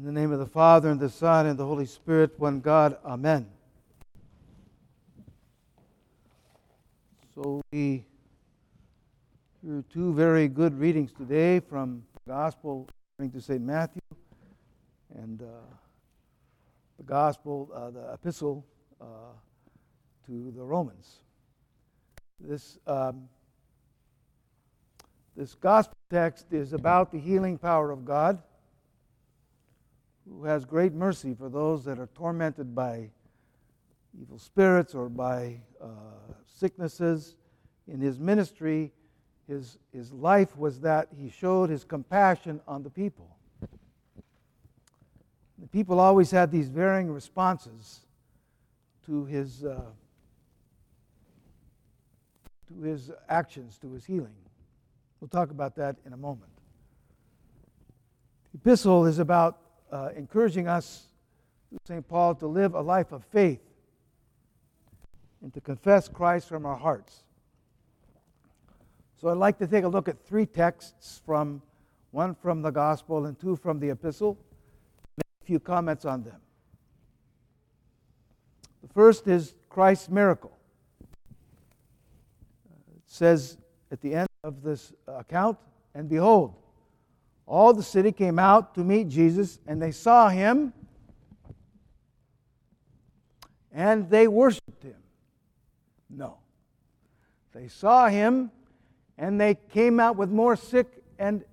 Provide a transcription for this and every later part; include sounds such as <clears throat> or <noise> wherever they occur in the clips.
In the name of the Father, and the Son, and the Holy Spirit, one God. Amen. So we hear two very good readings today from the Gospel according to St. Matthew and uh, the Gospel, uh, the Epistle uh, to the Romans. This, um, this Gospel text is about the healing power of God who has great mercy for those that are tormented by evil spirits or by uh, sicknesses. In his ministry, his, his life was that he showed his compassion on the people. The people always had these varying responses to his, uh, to his actions, to his healing. We'll talk about that in a moment. The epistle is about uh, encouraging us, St. Paul, to live a life of faith and to confess Christ from our hearts. So I'd like to take a look at three texts from one from the gospel and two from the epistle. Make a few comments on them. The first is Christ's miracle. It says at the end of this account, and behold, all the city came out to meet Jesus, and they saw him, and they worshiped him. No. They saw him, and they came out with more sick and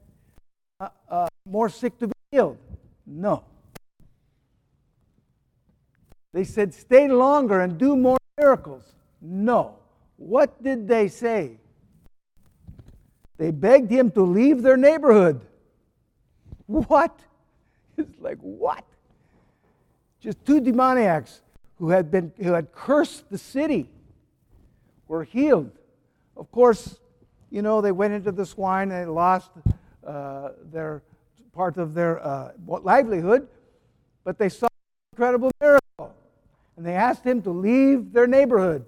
uh, uh, more sick to be healed. No. They said, stay longer and do more miracles. No. What did they say? They begged him to leave their neighborhood. What? <laughs> It's like, what? Just two demoniacs who had, been, who had cursed the city were healed. Of course, you know, they went into the swine and they lost uh, their part of their uh, livelihood, but they saw an incredible miracle. And they asked him to leave their neighborhood.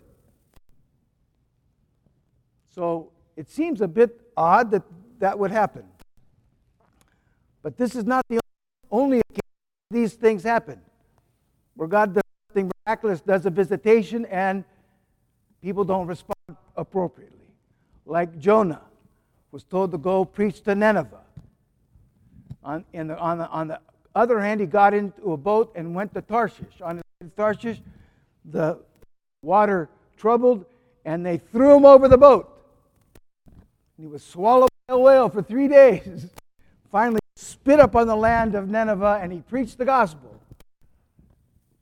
So it seems a bit odd that that would happen. But this is not the only occasion these things happen, where God does something miraculous, does a visitation, and people don't respond appropriately. Like Jonah was told to go preach to Nineveh. On, the, on, the, on the other hand, he got into a boat and went to Tarshish. On Tarshish, the water troubled, and they threw him over the boat. He was swallowed by a whale for three days. <laughs> Finally, spit up on the land of Nineveh and he preached the gospel.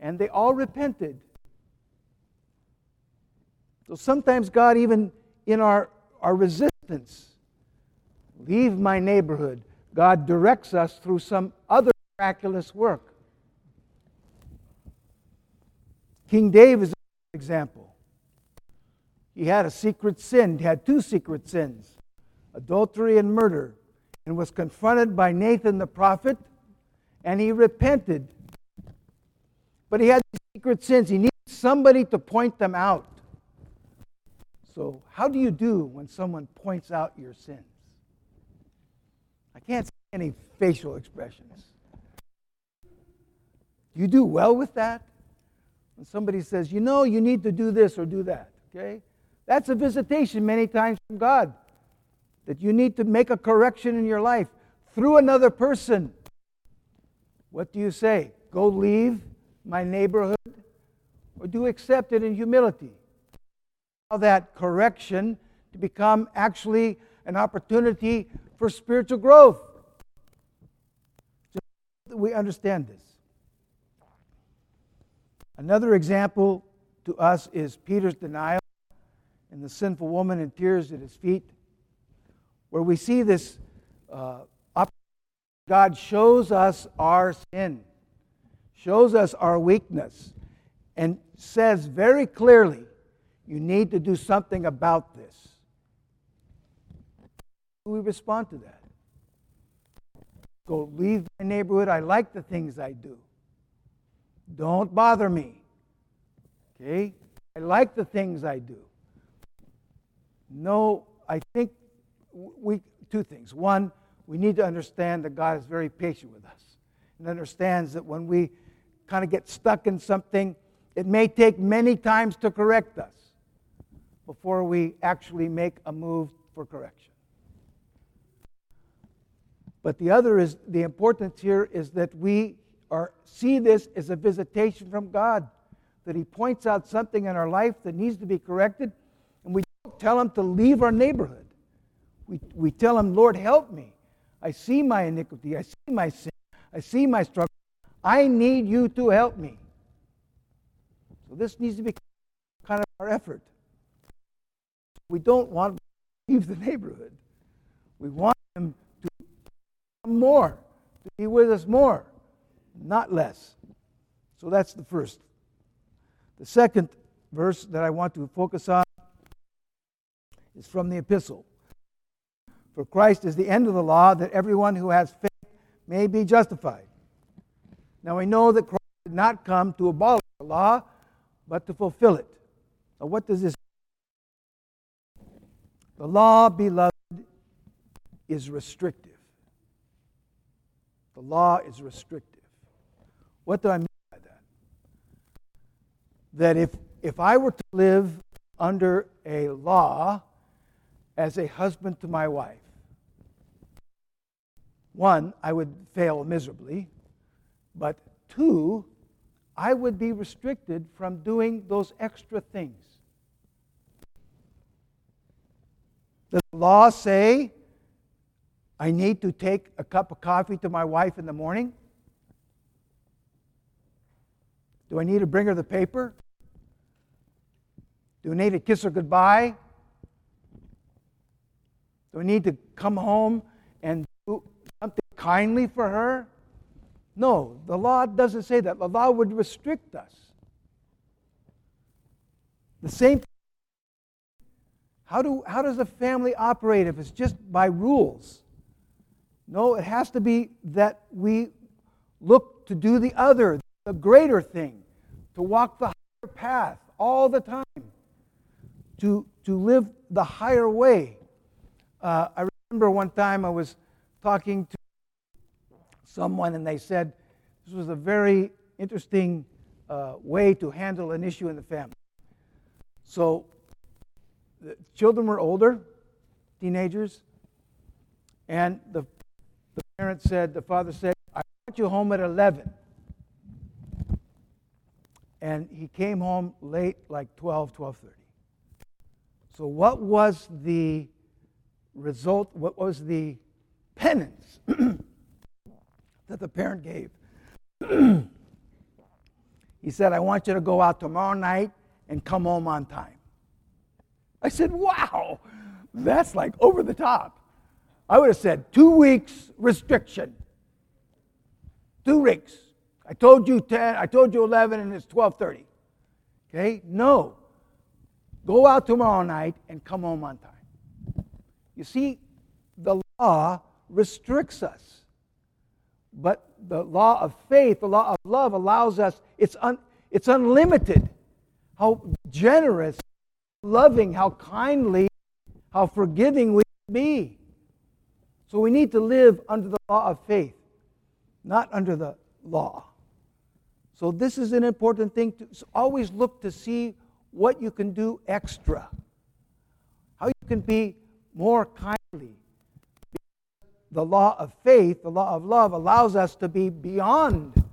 And they all repented. So sometimes God, even in our, our resistance, leave my neighborhood, God directs us through some other miraculous work. King David is an example. He had a secret sin, he had two secret sins adultery and murder and was confronted by Nathan the prophet, and he repented. But he had secret sins. He needed somebody to point them out. So, how do you do when someone points out your sins? I can't see any facial expressions. You do well with that? When somebody says, you know, you need to do this or do that, okay? That's a visitation many times from God that you need to make a correction in your life through another person. What do you say? Go leave my neighborhood? Or do accept it in humility? Allow that correction to become actually an opportunity for spiritual growth. Just we understand this. Another example to us is Peter's denial and the sinful woman in tears at his feet where we see this uh, God shows us our sin, shows us our weakness, and says very clearly, you need to do something about this. How do we respond to that? Go leave my neighborhood. I like the things I do. Don't bother me. Okay? I like the things I do. No, I think we, two things. One, we need to understand that God is very patient with us. and understands that when we kind of get stuck in something, it may take many times to correct us before we actually make a move for correction. But the other is the importance here is that we are, see this as a visitation from God, that He points out something in our life that needs to be corrected, and we don't tell Him to leave our neighborhood. We, we tell Him, Lord, help me. I see my iniquity, I see my sin, I see my struggle. I need you to help me. So this needs to be kind of our effort. We don't want to leave the neighborhood. We want him to come more, to be with us more, not less. So that's the first. The second verse that I want to focus on is from the epistle. For Christ is the end of the law, that everyone who has faith may be justified. Now we know that Christ did not come to abolish the law, but to fulfill it. Now, what does this mean? The law, beloved, is restrictive. The law is restrictive. What do I mean by that? That if, if I were to live under a law as a husband to my wife, one, I would fail miserably, but two, I would be restricted from doing those extra things. Does the law say I need to take a cup of coffee to my wife in the morning? Do I need to bring her the paper? Do I need to kiss her goodbye? Do I need to come home and kindly for her? No, the law doesn't say that. The law would restrict us. The same how, do, how does a family operate if it's just by rules? No, it has to be that we look to do the other, the greater thing, to walk the higher path all the time, to, to live the higher way. Uh, I remember one time I was talking to someone, and they said this was a very interesting uh, way to handle an issue in the family. So, the children were older, teenagers, and the, the parent said, the father said, I want you home at 11. And he came home late, like 12, 12.30. So what was the result, what was the penance <clears throat> that the parent gave. <clears throat> he said, I want you to go out tomorrow night and come home on time. I said, Wow, that's like over the top. I would have said two weeks restriction. Two weeks. I told you 10, I told you 11, and it's 12:30. Okay? No. Go out tomorrow night and come home on time. You see, the law restricts us. But the law of faith, the law of love allows us, it's, un, it's unlimited. How generous, loving, how kindly, how forgiving we be. So we need to live under the law of faith, not under the law. So this is an important thing to always look to see what you can do extra. How you can be more kindly, the law of faith, the law of love, allows us to be beyond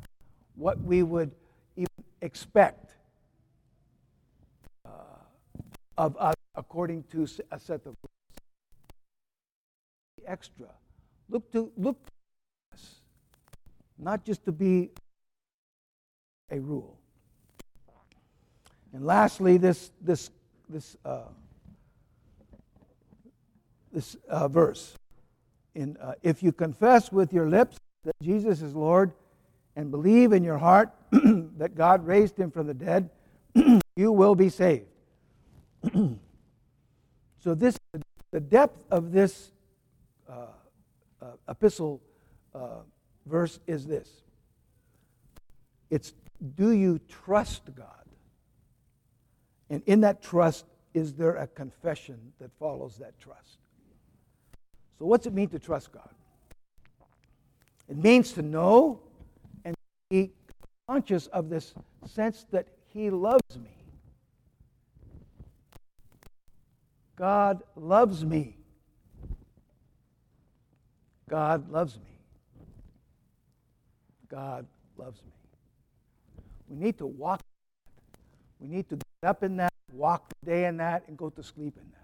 what we would even expect uh, of us according to a set of rules. Extra. Look to look to us, not just to be a rule. And lastly, this this this uh, this uh, verse in, uh, if you confess with your lips that Jesus is Lord and believe in your heart <clears throat> that God raised him from the dead, <clears throat> you will be saved. <clears throat> so this the depth of this uh, uh, epistle uh, verse is this. It's do you trust God? And in that trust, is there a confession that follows that trust? So, what's it mean to trust God? It means to know and be conscious of this sense that He loves me. God loves me. God loves me. God loves me. We need to walk. In that. We need to get up in that, walk the day in that, and go to sleep in that.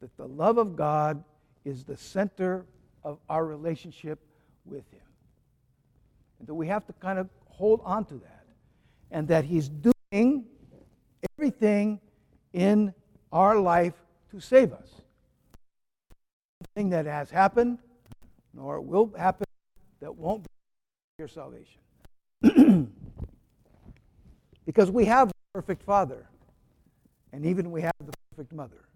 That the love of God is the center of our relationship with Him. And that we have to kind of hold on to that. And that He's doing everything in our life to save us. Nothing that has happened, nor will happen, that won't be your salvation. <clears throat> because we have a perfect Father, and even we have the perfect Mother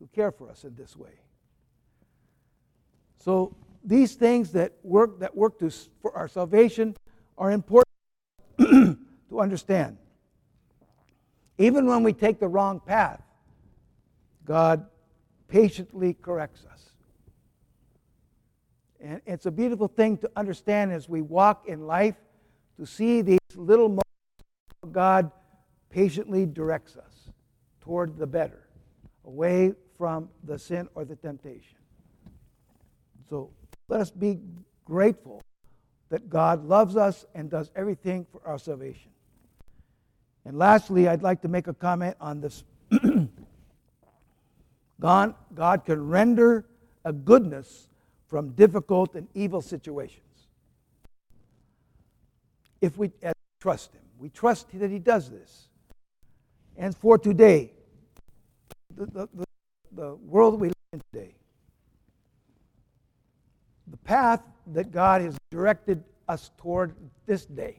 who care for us in this way. So these things that work that work to, for our salvation are important <clears throat> to understand. Even when we take the wrong path, God patiently corrects us. And it's a beautiful thing to understand as we walk in life to see these little moments God patiently directs us toward the better, away from the sin or the temptation. So let us be grateful that God loves us and does everything for our salvation. And lastly, I'd like to make a comment on this. <clears throat> God, God can render a goodness from difficult and evil situations. If we trust Him, we trust that He does this. And for today, the, the, the, the world we live in today, the path that God has directed us toward this day,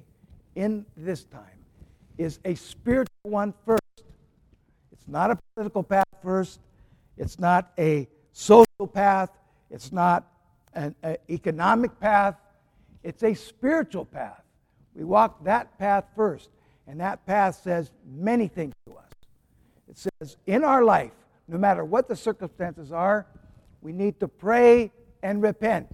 in this time, is a spiritual one first. It's not a political path first. It's not a social path. It's not an economic path. It's a spiritual path. We walk that path first. And that path says many things to us. It says, in our life, no matter what the circumstances are, we need to pray and repent.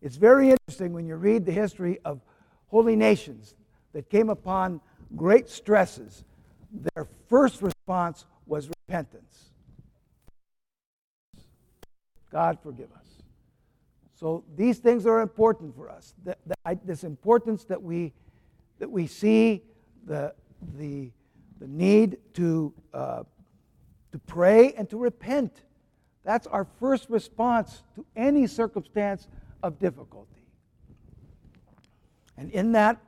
It's very interesting when you read the history of holy nations that came upon great stresses. Their first response was repentance. God forgive us. So these things are important for us. The, the, I, this importance that we that we see the the the need to uh, to pray and to repent. That's our first response to any circumstance of difficulty. And in that,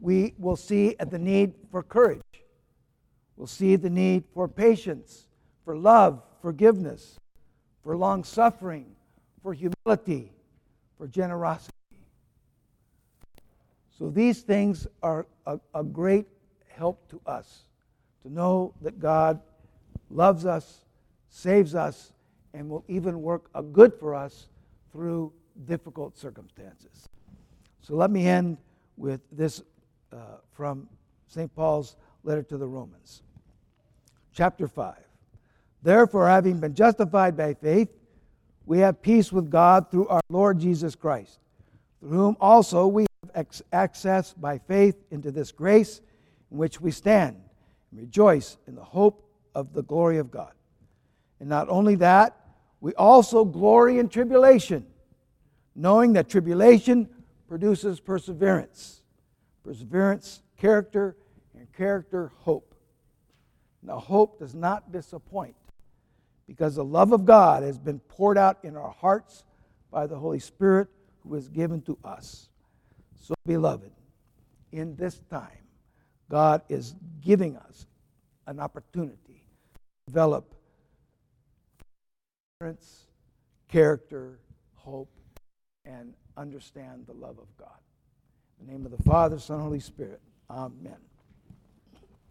we will see the need for courage. We'll see the need for patience, for love, forgiveness, for long suffering, for humility, for generosity. So these things are a, a, great help to us to know that God loves us, saves us, and will even work a good for us through difficult circumstances. So let me end with this uh, from St. Paul's letter to the Romans. Chapter 5. Therefore, having been justified by faith, we have peace with God through our Lord Jesus Christ, through whom also we have access by faith into this grace in which we stand and rejoice in the hope of the glory of God. And not only that, we also glory in tribulation, knowing that tribulation produces perseverance, perseverance, character, and character, hope. Now, hope does not disappoint because the love of God has been poured out in our hearts by the Holy Spirit who is given to us. So, beloved, in this time, God is giving us an opportunity to develop character, hope, and understand the love of God. In the name of the Father, Son, Holy Spirit. Amen.